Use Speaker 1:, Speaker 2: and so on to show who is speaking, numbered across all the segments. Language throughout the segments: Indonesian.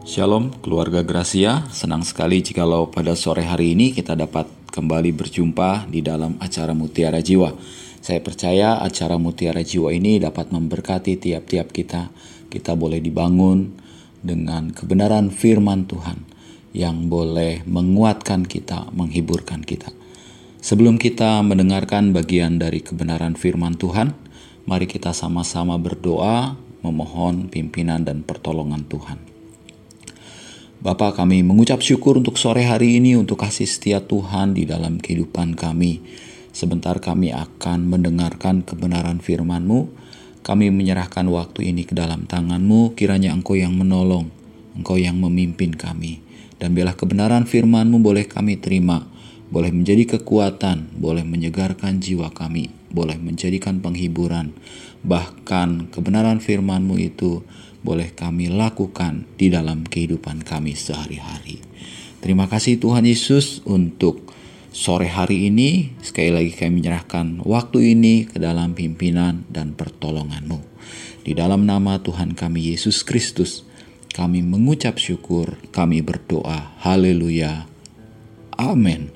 Speaker 1: Shalom keluarga Gracia, senang sekali jikalau pada sore hari ini kita dapat kembali berjumpa di dalam acara Mutiara Jiwa. Saya percaya acara Mutiara Jiwa ini dapat memberkati tiap-tiap kita. Kita boleh dibangun dengan kebenaran firman Tuhan yang boleh menguatkan kita, menghiburkan kita. Sebelum kita mendengarkan bagian dari kebenaran firman Tuhan, mari kita sama-sama berdoa memohon pimpinan dan pertolongan Tuhan. Bapa kami mengucap syukur untuk sore hari ini untuk kasih setia Tuhan di dalam kehidupan kami. Sebentar kami akan mendengarkan kebenaran firman-Mu. Kami menyerahkan waktu ini ke dalam tangan-Mu, kiranya Engkau yang menolong, Engkau yang memimpin kami. Dan biarlah kebenaran firman-Mu boleh kami terima, boleh menjadi kekuatan, boleh menyegarkan jiwa kami, boleh menjadikan penghiburan. Bahkan kebenaran firman-Mu itu boleh kami lakukan di dalam kehidupan kami sehari-hari. Terima kasih Tuhan Yesus untuk sore hari ini. Sekali lagi kami menyerahkan waktu ini ke dalam pimpinan dan pertolongan-Mu. Di dalam nama Tuhan kami Yesus Kristus, kami mengucap syukur, kami berdoa. Haleluya. Amin.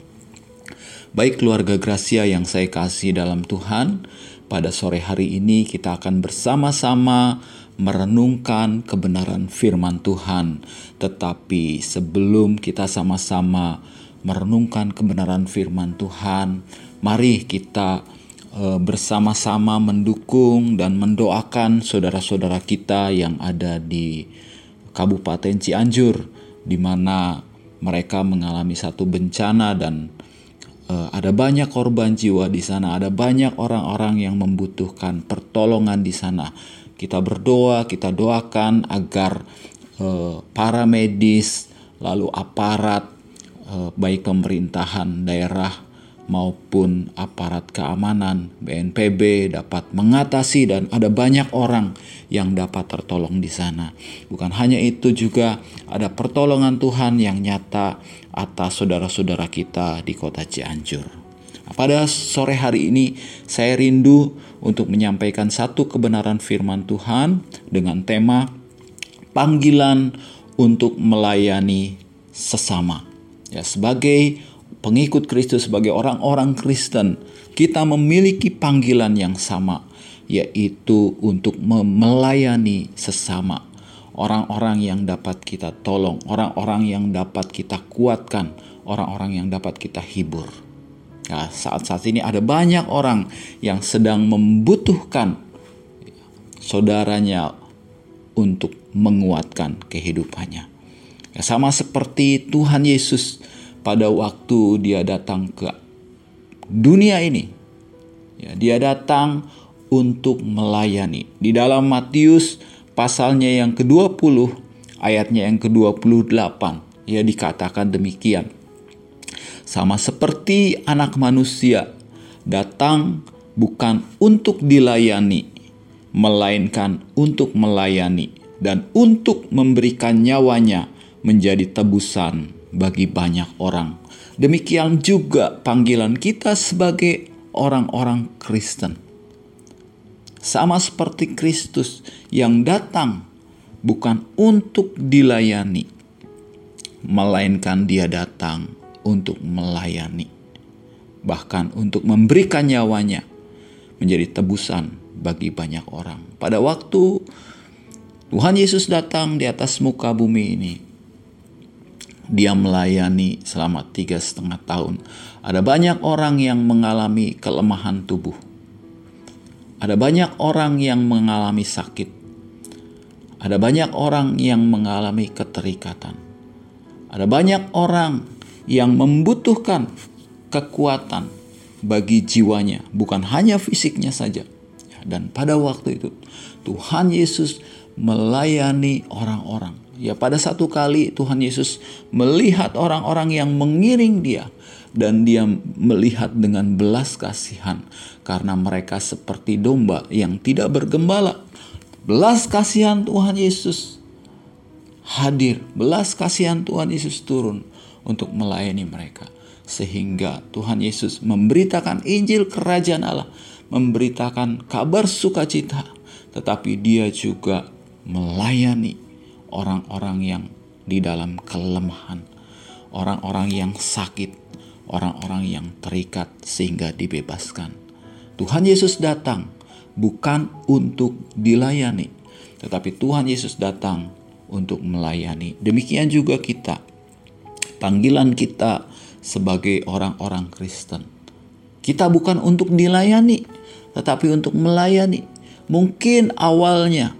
Speaker 1: Baik keluarga Gracia yang saya kasih dalam Tuhan, pada sore hari ini kita akan bersama-sama merenungkan kebenaran firman Tuhan. Tetapi sebelum kita sama-sama merenungkan kebenaran firman Tuhan, mari kita e, bersama-sama mendukung dan mendoakan saudara-saudara kita yang ada di Kabupaten Cianjur di mana mereka mengalami satu bencana dan uh, ada banyak korban jiwa di sana, ada banyak orang-orang yang membutuhkan pertolongan di sana. Kita berdoa, kita doakan agar uh, para medis, lalu aparat, uh, baik pemerintahan daerah maupun aparat keamanan BNPB dapat mengatasi dan ada banyak orang yang dapat tertolong di sana. Bukan hanya itu juga ada pertolongan Tuhan yang nyata atas saudara-saudara kita di kota Cianjur. Pada sore hari ini saya rindu untuk menyampaikan satu kebenaran firman Tuhan dengan tema panggilan untuk melayani sesama. Ya, sebagai pengikut Kristus, sebagai orang-orang Kristen, kita memiliki panggilan yang sama, yaitu untuk melayani sesama. Orang-orang yang dapat kita tolong, orang-orang yang dapat kita kuatkan, orang-orang yang dapat kita hibur. Nah, saat-saat ini ada banyak orang yang sedang membutuhkan saudaranya untuk menguatkan kehidupannya. Ya, sama seperti Tuhan Yesus pada waktu dia datang ke dunia ini. Ya, dia datang untuk melayani. Di dalam Matius pasalnya yang ke-20 ayatnya yang ke-28 ya dikatakan demikian. Sama seperti anak manusia datang bukan untuk dilayani, melainkan untuk melayani dan untuk memberikan nyawanya menjadi tebusan bagi banyak orang. Demikian juga panggilan kita sebagai orang-orang Kristen. Sama seperti Kristus yang datang bukan untuk dilayani, melainkan Dia datang untuk melayani, bahkan untuk memberikan nyawanya menjadi tebusan bagi banyak orang. Pada waktu Tuhan Yesus datang di atas muka bumi ini, dia melayani selama tiga setengah tahun. Ada banyak orang yang mengalami kelemahan tubuh. Ada banyak orang yang mengalami sakit. Ada banyak orang yang mengalami keterikatan. Ada banyak orang yang membutuhkan kekuatan bagi jiwanya, bukan hanya fisiknya saja. Dan pada waktu itu, Tuhan Yesus melayani orang-orang. Ya, pada satu kali Tuhan Yesus melihat orang-orang yang mengiring Dia, dan Dia melihat dengan belas kasihan karena mereka seperti domba yang tidak bergembala. Belas kasihan Tuhan Yesus hadir, belas kasihan Tuhan Yesus turun untuk melayani mereka. Sehingga Tuhan Yesus memberitakan Injil Kerajaan Allah, memberitakan kabar sukacita, tetapi Dia juga melayani orang-orang yang di dalam kelemahan, orang-orang yang sakit, orang-orang yang terikat sehingga dibebaskan. Tuhan Yesus datang bukan untuk dilayani, tetapi Tuhan Yesus datang untuk melayani. Demikian juga kita. Panggilan kita sebagai orang-orang Kristen. Kita bukan untuk dilayani, tetapi untuk melayani. Mungkin awalnya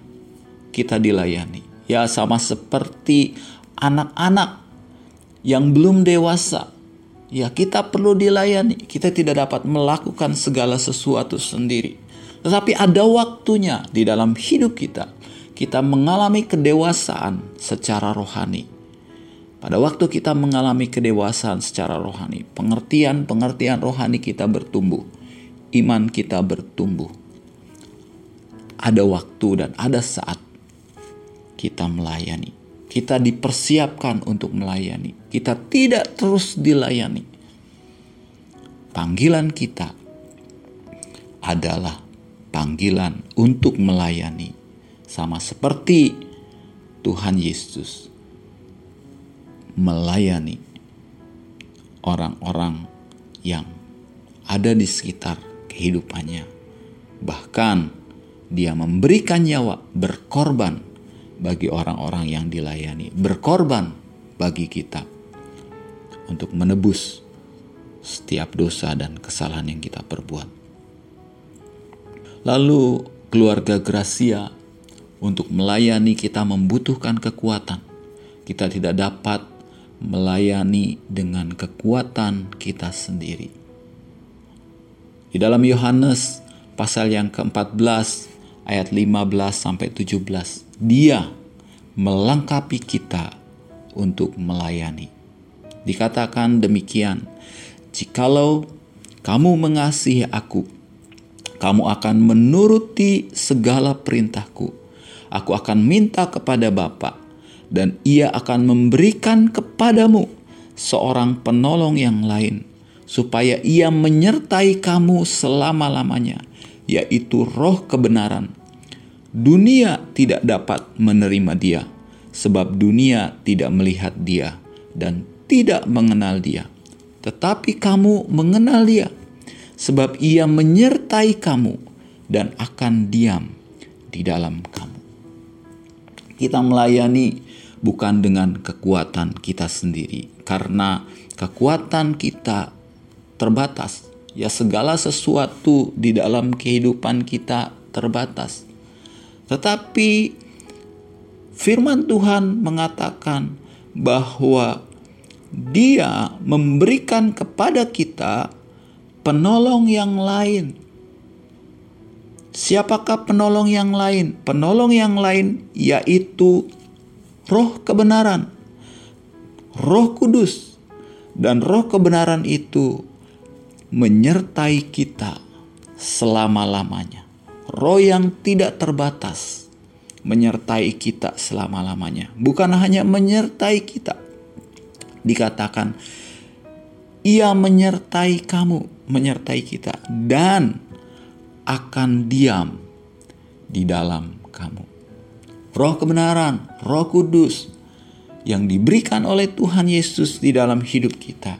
Speaker 1: kita dilayani. Ya sama seperti anak-anak yang belum dewasa. Ya kita perlu dilayani. Kita tidak dapat melakukan segala sesuatu sendiri. Tetapi ada waktunya di dalam hidup kita. Kita mengalami kedewasaan secara rohani pada waktu kita mengalami kedewasaan secara rohani, pengertian-pengertian rohani kita bertumbuh, iman kita bertumbuh. Ada waktu dan ada saat kita melayani. Kita dipersiapkan untuk melayani. Kita tidak terus dilayani. Panggilan kita adalah panggilan untuk melayani, sama seperti Tuhan Yesus melayani orang-orang yang ada di sekitar kehidupannya. Bahkan dia memberikan nyawa berkorban bagi orang-orang yang dilayani, berkorban bagi kita untuk menebus setiap dosa dan kesalahan yang kita perbuat. Lalu keluarga Gracia untuk melayani kita membutuhkan kekuatan. Kita tidak dapat melayani dengan kekuatan kita sendiri. Di dalam Yohanes pasal yang ke-14 ayat 15 sampai 17, Dia melengkapi kita untuk melayani. Dikatakan demikian, jikalau kamu mengasihi aku, kamu akan menuruti segala perintahku. Aku akan minta kepada Bapa dan ia akan memberikan kepadamu seorang penolong yang lain, supaya ia menyertai kamu selama-lamanya, yaitu roh kebenaran. Dunia tidak dapat menerima dia, sebab dunia tidak melihat dia dan tidak mengenal dia. Tetapi kamu mengenal dia, sebab ia menyertai kamu dan akan diam di dalam kamu. Kita melayani bukan dengan kekuatan kita sendiri, karena kekuatan kita terbatas. Ya, segala sesuatu di dalam kehidupan kita terbatas, tetapi firman Tuhan mengatakan bahwa Dia memberikan kepada kita penolong yang lain. Siapakah penolong yang lain? Penolong yang lain yaitu roh kebenaran, roh kudus, dan roh kebenaran itu menyertai kita selama-lamanya. Roh yang tidak terbatas menyertai kita selama-lamanya. Bukan hanya menyertai kita. Dikatakan, ia menyertai kamu, menyertai kita, dan akan diam di dalam kamu roh kebenaran, roh kudus yang diberikan oleh Tuhan Yesus di dalam hidup kita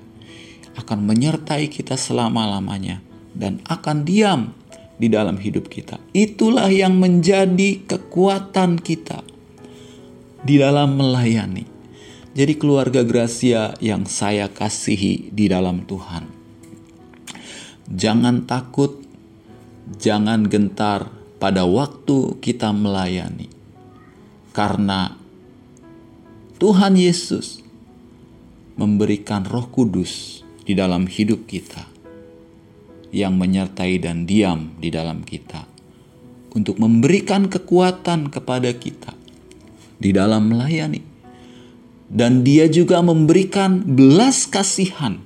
Speaker 1: akan menyertai kita selama-lamanya dan akan diam di dalam hidup kita. Itulah yang menjadi kekuatan kita di dalam melayani. Jadi keluarga Gracia yang saya kasihi di dalam Tuhan. Jangan takut, jangan gentar pada waktu kita melayani karena Tuhan Yesus memberikan Roh Kudus di dalam hidup kita yang menyertai dan diam di dalam kita untuk memberikan kekuatan kepada kita di dalam melayani dan dia juga memberikan belas kasihan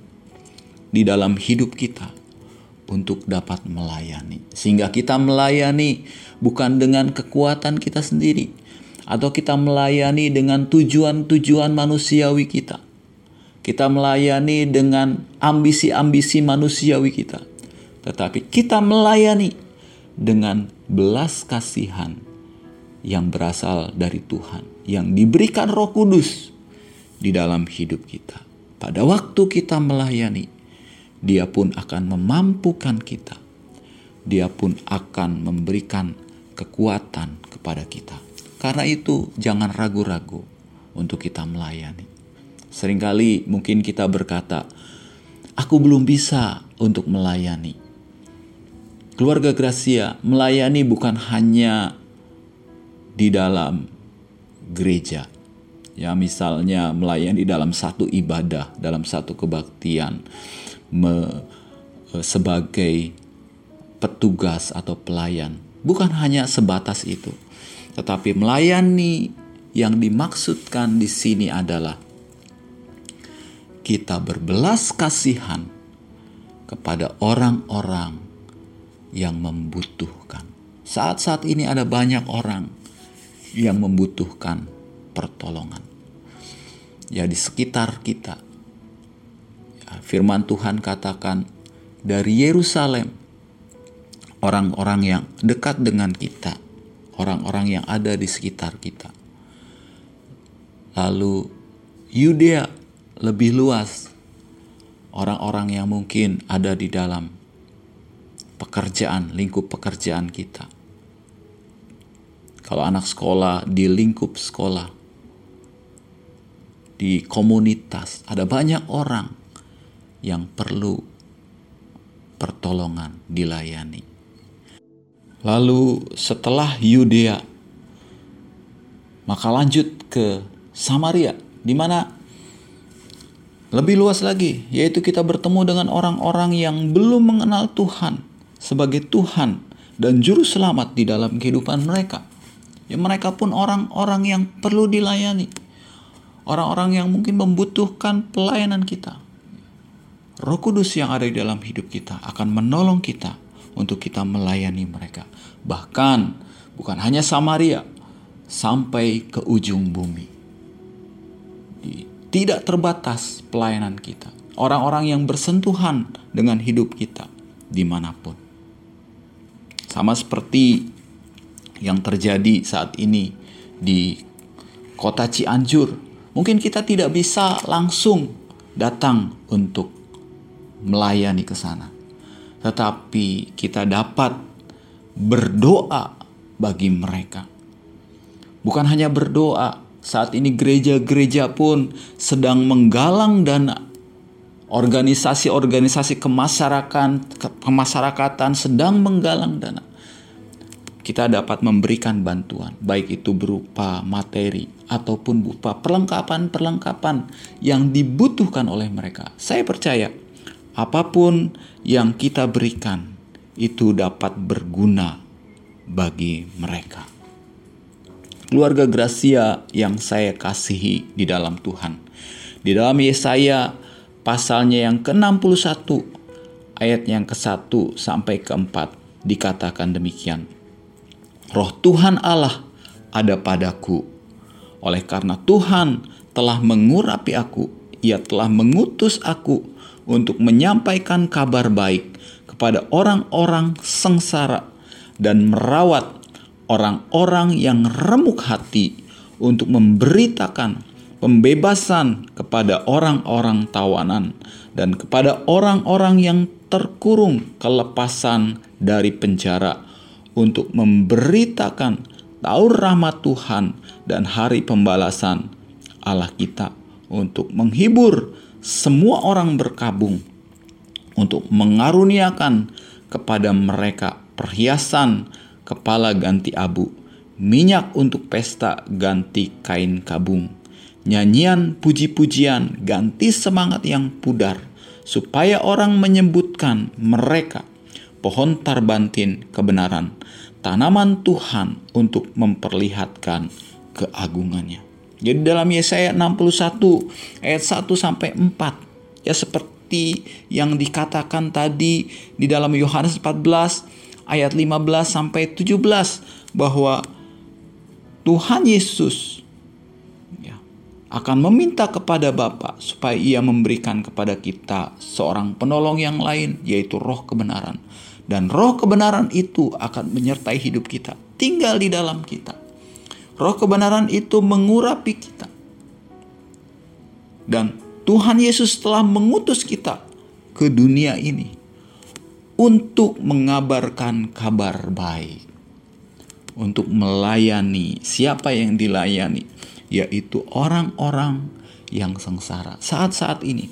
Speaker 1: di dalam hidup kita untuk dapat melayani. Sehingga kita melayani bukan dengan kekuatan kita sendiri atau kita melayani dengan tujuan-tujuan manusiawi kita. Kita melayani dengan ambisi-ambisi manusiawi kita. Tetapi kita melayani dengan belas kasihan yang berasal dari Tuhan, yang diberikan Roh Kudus di dalam hidup kita. Pada waktu kita melayani, Dia pun akan memampukan kita. Dia pun akan memberikan kekuatan kepada kita. Karena itu, jangan ragu-ragu untuk kita melayani. Seringkali mungkin kita berkata, "Aku belum bisa untuk melayani." Keluarga Gracia melayani bukan hanya di dalam gereja, ya misalnya melayani dalam satu ibadah, dalam satu kebaktian, me, e, sebagai petugas atau pelayan, bukan hanya sebatas itu, tetapi melayani yang dimaksudkan di sini adalah kita berbelas kasihan kepada orang-orang yang membutuhkan. Saat-saat ini ada banyak orang yang membutuhkan pertolongan ya di sekitar kita. Ya, firman Tuhan katakan dari Yerusalem orang-orang yang dekat dengan kita, orang-orang yang ada di sekitar kita. Lalu Yudea lebih luas, orang-orang yang mungkin ada di dalam pekerjaan, lingkup pekerjaan kita. Kalau anak sekolah di lingkup sekolah, di komunitas, ada banyak orang yang perlu pertolongan dilayani. Lalu setelah Yudea, maka lanjut ke Samaria, di mana lebih luas lagi, yaitu kita bertemu dengan orang-orang yang belum mengenal Tuhan sebagai Tuhan dan Juru Selamat di dalam kehidupan mereka. Ya, mereka pun orang-orang yang perlu dilayani orang-orang yang mungkin membutuhkan pelayanan kita. Roh Kudus yang ada di dalam hidup kita akan menolong kita untuk kita melayani mereka. Bahkan bukan hanya Samaria, sampai ke ujung bumi. Tidak terbatas pelayanan kita. Orang-orang yang bersentuhan dengan hidup kita di mana pun. Sama seperti yang terjadi saat ini di kota Cianjur Mungkin kita tidak bisa langsung datang untuk melayani ke sana. Tetapi kita dapat berdoa bagi mereka. Bukan hanya berdoa, saat ini gereja-gereja pun sedang menggalang dana. Organisasi-organisasi kemasyarakatan, kemasyarakatan sedang menggalang dana kita dapat memberikan bantuan, baik itu berupa materi ataupun berupa perlengkapan-perlengkapan yang dibutuhkan oleh mereka. Saya percaya apa pun yang kita berikan itu dapat berguna bagi mereka. Keluarga Gracia yang saya kasihi di dalam Tuhan. Di dalam Yesaya pasalnya yang ke-61 ayat yang ke-1 sampai ke-4 dikatakan demikian. Roh Tuhan Allah ada padaku. Oleh karena Tuhan telah mengurapi aku, Ia telah mengutus aku untuk menyampaikan kabar baik kepada orang-orang sengsara dan merawat orang-orang yang remuk hati untuk memberitakan pembebasan kepada orang-orang tawanan dan kepada orang-orang yang terkurung kelepasan dari penjara untuk memberitakan taur rahmat Tuhan dan hari pembalasan Allah kita untuk menghibur semua orang berkabung untuk mengaruniakan kepada mereka perhiasan kepala ganti abu, minyak untuk pesta ganti kain kabung, nyanyian puji-pujian ganti semangat yang pudar, supaya orang menyebutkan mereka pohon tarbantin kebenaran, tanaman Tuhan untuk memperlihatkan keagungannya. Jadi dalam Yesaya 61 ayat 1 sampai 4 ya seperti yang dikatakan tadi di dalam Yohanes 14 ayat 15 sampai 17 bahwa Tuhan Yesus ya, akan meminta kepada Bapa supaya ia memberikan kepada kita seorang penolong yang lain yaitu roh kebenaran dan roh kebenaran itu akan menyertai hidup kita, tinggal di dalam kita. Roh kebenaran itu mengurapi kita. Dan Tuhan Yesus telah mengutus kita ke dunia ini untuk mengabarkan kabar baik. Untuk melayani siapa yang dilayani, yaitu orang-orang yang sengsara. Saat-saat ini,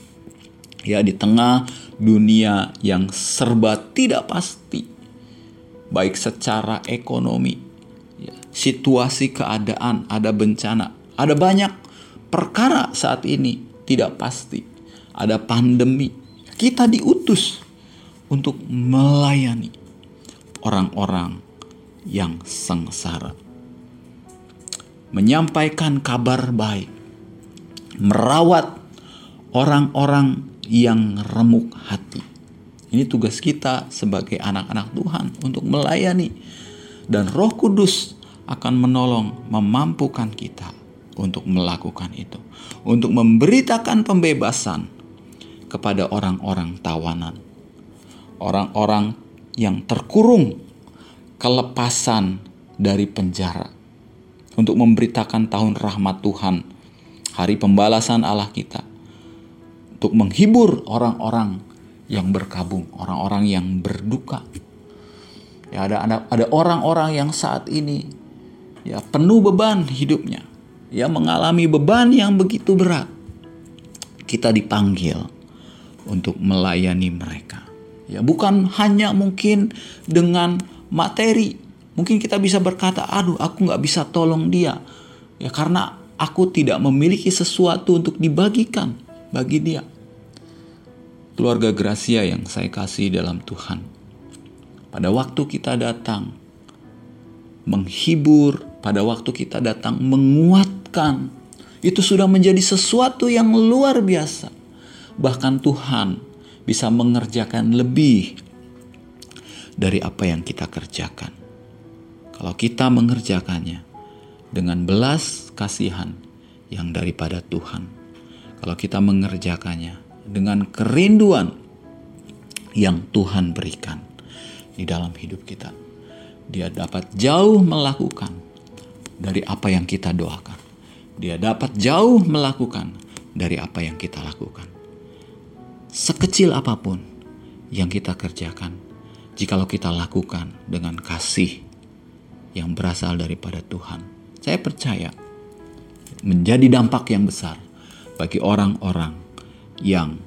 Speaker 1: ya di tengah dunia yang serba tidak pasti, baik secara ekonomi, situasi keadaan, ada bencana, ada banyak perkara saat ini tidak pasti, ada pandemi. Kita diutus untuk melayani orang-orang yang sengsara. Menyampaikan kabar baik, merawat orang-orang yang remuk hati. Ini tugas kita sebagai anak-anak Tuhan untuk melayani dan Roh Kudus akan menolong memampukan kita untuk melakukan itu, untuk memberitakan pembebasan kepada orang-orang tawanan. Orang-orang yang terkurung kelepasan dari penjara. Untuk memberitakan tahun rahmat Tuhan, hari pembalasan Allah kita, untuk menghibur orang-orang yang berkabung, orang-orang yang berduka. Ya ada ada orang-orang yang saat ini ya penuh beban hidupnya, ya mengalami beban yang begitu berat. Kita dipanggil untuk melayani mereka. Ya, bukan hanya mungkin dengan materi. Mungkin kita bisa berkata, aduh aku nggak bisa tolong dia. Ya karena aku tidak memiliki sesuatu untuk dibagikan bagi dia. Keluarga Gracia yang saya kasih dalam Tuhan. Pada waktu kita datang, menghibur, pada waktu kita datang menguatkan, itu sudah menjadi sesuatu yang luar biasa. Bahkan Tuhan bisa mengerjakan lebih dari apa yang kita kerjakan. Kalau kita mengerjakannya dengan belas kasihan yang daripada Tuhan, kalau kita mengerjakannya dengan kerinduan yang Tuhan berikan di dalam hidup kita, dia dapat jauh melakukan dari apa yang kita doakan. Dia dapat jauh melakukan dari apa yang kita lakukan sekecil apa pun yang kita kerjakan, jikalau kita lakukan dengan kasih yang berasal daripada Tuhan, saya percaya menjadi dampak yang besar bagi orang-orang yang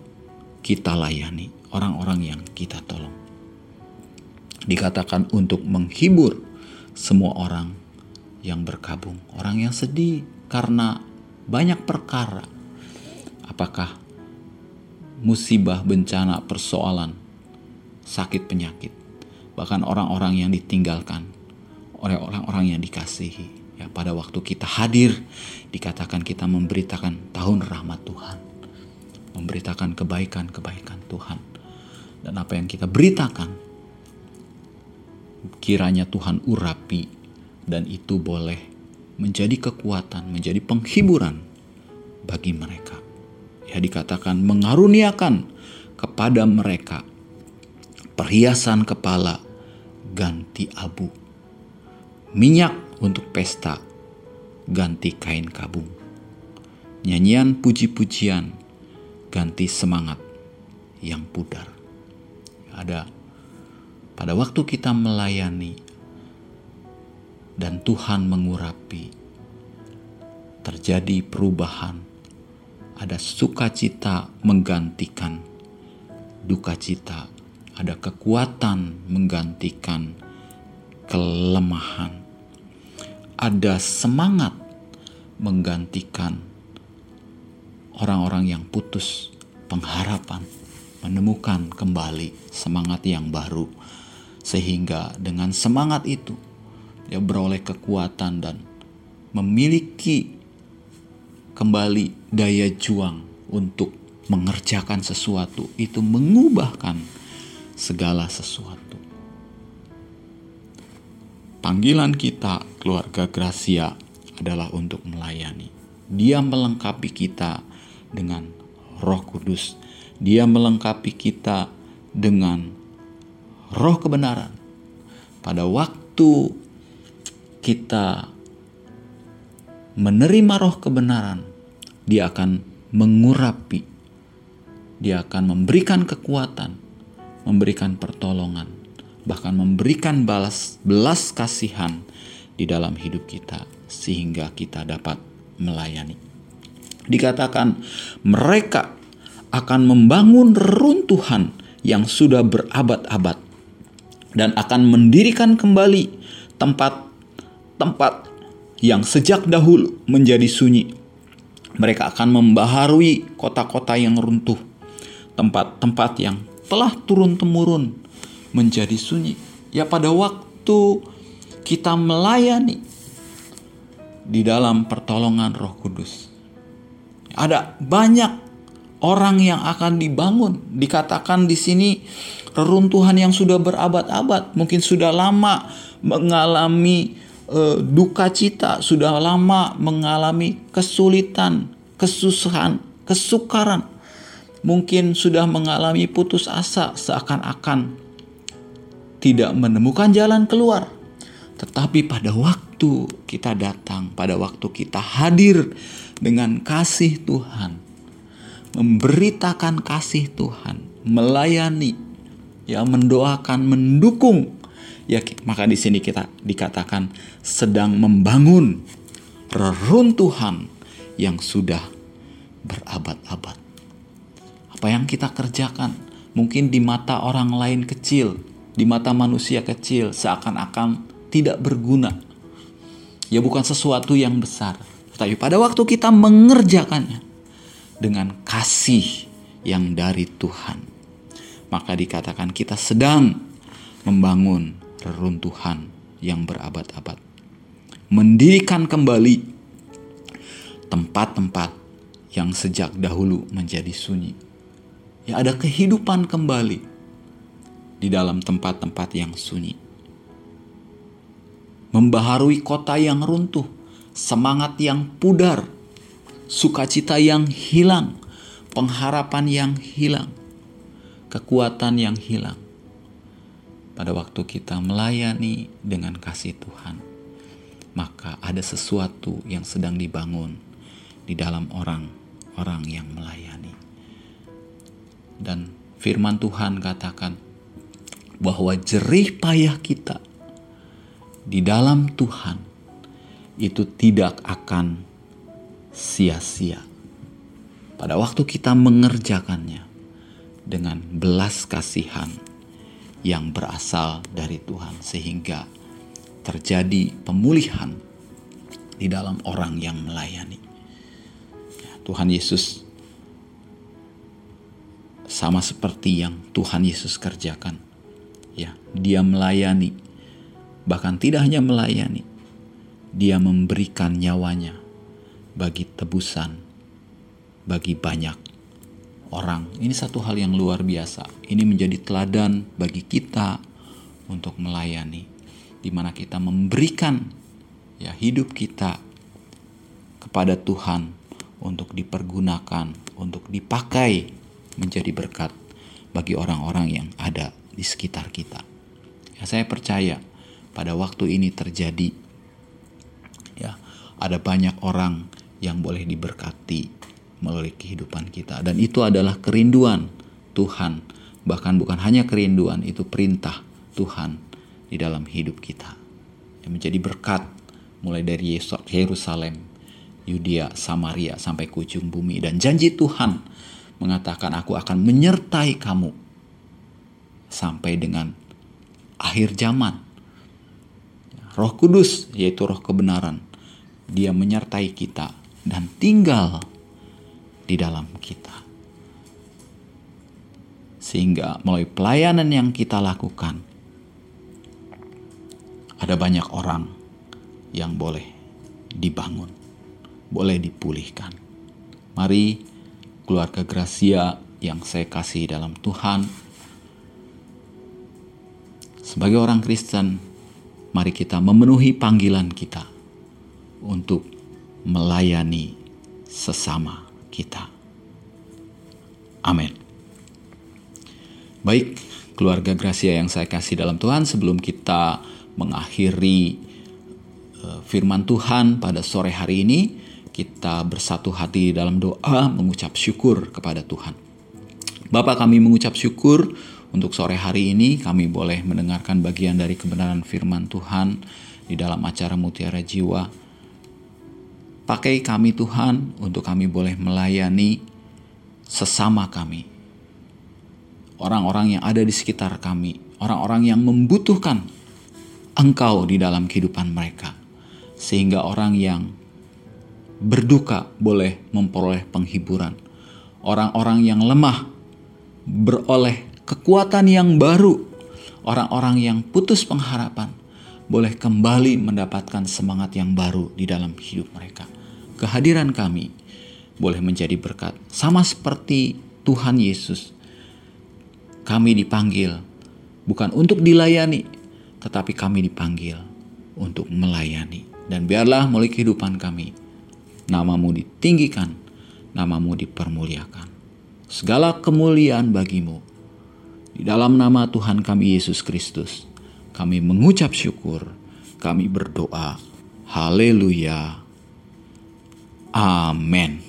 Speaker 1: kita layani, orang-orang yang kita tolong. Dikatakan untuk menghibur semua orang yang berkabung, orang yang sedih karena banyak perkara. Apakah musibah, bencana, persoalan, sakit, penyakit, bahkan orang-orang yang ditinggalkan oleh orang-orang yang dikasihi. Ya, pada waktu kita hadir, dikatakan kita memberitakan tahun rahmat Tuhan, memberitakan kebaikan-kebaikan Tuhan, dan apa yang kita beritakan, kiranya Tuhan urapi, dan itu boleh menjadi kekuatan, menjadi penghiburan bagi mereka ya dikatakan mengaruniakan kepada mereka perhiasan kepala ganti abu, minyak untuk pesta ganti kain kabung, nyanyian puji-pujian ganti semangat yang pudar. Ada pada waktu kita melayani dan Tuhan mengurapi, terjadi perubahan. Ada sukacita menggantikan. Duka cita, ada kekuatan menggantikan kelemahan, ada semangat menggantikan orang-orang yang putus pengharapan, menemukan kembali semangat yang baru, sehingga dengan semangat itu dia beroleh kekuatan dan memiliki kembali daya juang untuk mengerjakan sesuatu itu mengubahkan segala sesuatu. Panggilan kita keluarga Gracia adalah untuk melayani. Dia melengkapi kita dengan Roh Kudus. Dia melengkapi kita dengan roh kebenaran. Pada waktu kita menerima roh kebenaran, dia akan mengurapi, dia akan memberikan kekuatan, memberikan pertolongan, bahkan memberikan balas belas kasihan di dalam hidup kita sehingga kita dapat melayani. Dikatakan mereka akan membangun reruntuhan yang sudah berabad-abad dan akan mendirikan kembali tempat-tempat yang sejak dahulu menjadi sunyi. Mereka akan membaharui kota-kota yang runtuh, tempat-tempat yang telah turun-temurun menjadi sunyi. Ya pada waktu kita melayani di dalam pertolongan Roh Kudus. Ada banyak orang yang akan dibangun. Dikatakan di sini reruntuhan yang sudah berabad-abad, mungkin sudah lama mengalami uh, duka cita, sudah lama mengalami kesulitan, kesusahan, kesukaran. Mungkin sudah mengalami putus asa seakan-akan tidak menemukan jalan keluar. Tetapi pada waktu kita datang, pada waktu kita hadir dengan kasih Tuhan, memberitakan kasih Tuhan, melayani, ya mendoakan, mendukung. Ya, maka di sini kita dikatakan sedang membangun reruntuhan yang sudah berabad-abad. Apa yang kita kerjakan mungkin di mata orang lain kecil, di mata manusia kecil seakan-akan tidak berguna. Ya bukan sesuatu yang besar, tapi pada waktu kita mengerjakannya, dengan kasih yang dari Tuhan. Maka dikatakan kita sedang membangun reruntuhan yang berabad-abad. Mendirikan kembali tempat-tempat yang sejak dahulu menjadi sunyi. Ya ada kehidupan kembali di dalam tempat-tempat yang sunyi. Membaharui kota yang runtuh, semangat yang pudar, sukacita yang hilang, pengharapan yang hilang, kekuatan yang hilang. Pada waktu kita melayani dengan kasih Tuhan, maka ada sesuatu yang sedang dibangun di dalam orang-orang yang melayani. Dan firman Tuhan katakan bahwa jerih payah kita di dalam Tuhan itu tidak akan sia-sia. Pada waktu kita mengerjakannya dengan belas kasihan yang berasal dari Tuhan sehingga terjadi pemulihan di dalam orang yang melayani. Ya, Tuhan Yesus sama seperti yang Tuhan Yesus kerjakan. Ya, dia melayani. Bahkan tidak hanya melayani, dia memberikan nyawanya bagi tebusan bagi banyak orang. Ini satu hal yang luar biasa. Ini menjadi teladan bagi kita untuk melayani di mana kita memberikan ya hidup kita kepada Tuhan untuk dipergunakan, untuk dipakai menjadi berkat bagi orang-orang yang ada di sekitar kita. Ya, saya percaya pada waktu ini terjadi ya ada banyak orang yang boleh diberkati melalui kehidupan kita. Dan itu adalah kerinduan Tuhan. Bahkan bukan hanya kerinduan, itu perintah Tuhan di dalam hidup kita. Yang menjadi berkat mulai dari Yerusalem, Yudea, Samaria sampai ke ujung bumi. Dan janji Tuhan mengatakan aku akan menyertai kamu sampai dengan akhir zaman. Roh Kudus yaitu roh kebenaran. Dia menyertai kita dan tinggal di dalam kita. Sehingga melalui pelayanan yang kita lakukan, ada banyak orang yang boleh dibangun, boleh dipulihkan. Mari keluarga Gracia yang saya kasih dalam Tuhan, sebagai orang Kristen, mari kita memenuhi panggilan kita untuk melayani sesama kita. Amin. Baik, keluarga Gracia yang saya kasih dalam Tuhan, sebelum kita mengakhiri uh, firman Tuhan pada sore hari ini, kita bersatu hati dalam doa mengucap syukur kepada Tuhan. Bapak kami mengucap syukur untuk sore hari ini kami boleh mendengarkan bagian dari kebenaran firman Tuhan di dalam acara Mutiara Jiwa. Pakai kami Tuhan untuk kami boleh melayani sesama kami. Orang-orang yang ada di sekitar kami, orang-orang yang membutuhkan Engkau di dalam kehidupan mereka. Sehingga orang yang berduka boleh memperoleh penghiburan. Orang-orang yang lemah beroleh kekuatan yang baru. Orang-orang yang putus pengharapan boleh kembali mendapatkan semangat yang baru di dalam hidup mereka. Kehadiran kami boleh menjadi berkat, sama seperti Tuhan Yesus. Kami dipanggil bukan untuk dilayani, tetapi kami dipanggil untuk melayani. Dan biarlah melalui kehidupan kami, namamu ditinggikan, namamu dipermuliakan segala kemuliaan bagimu. Di dalam nama Tuhan kami Yesus Kristus, kami mengucap syukur, kami berdoa. Haleluya. Amin.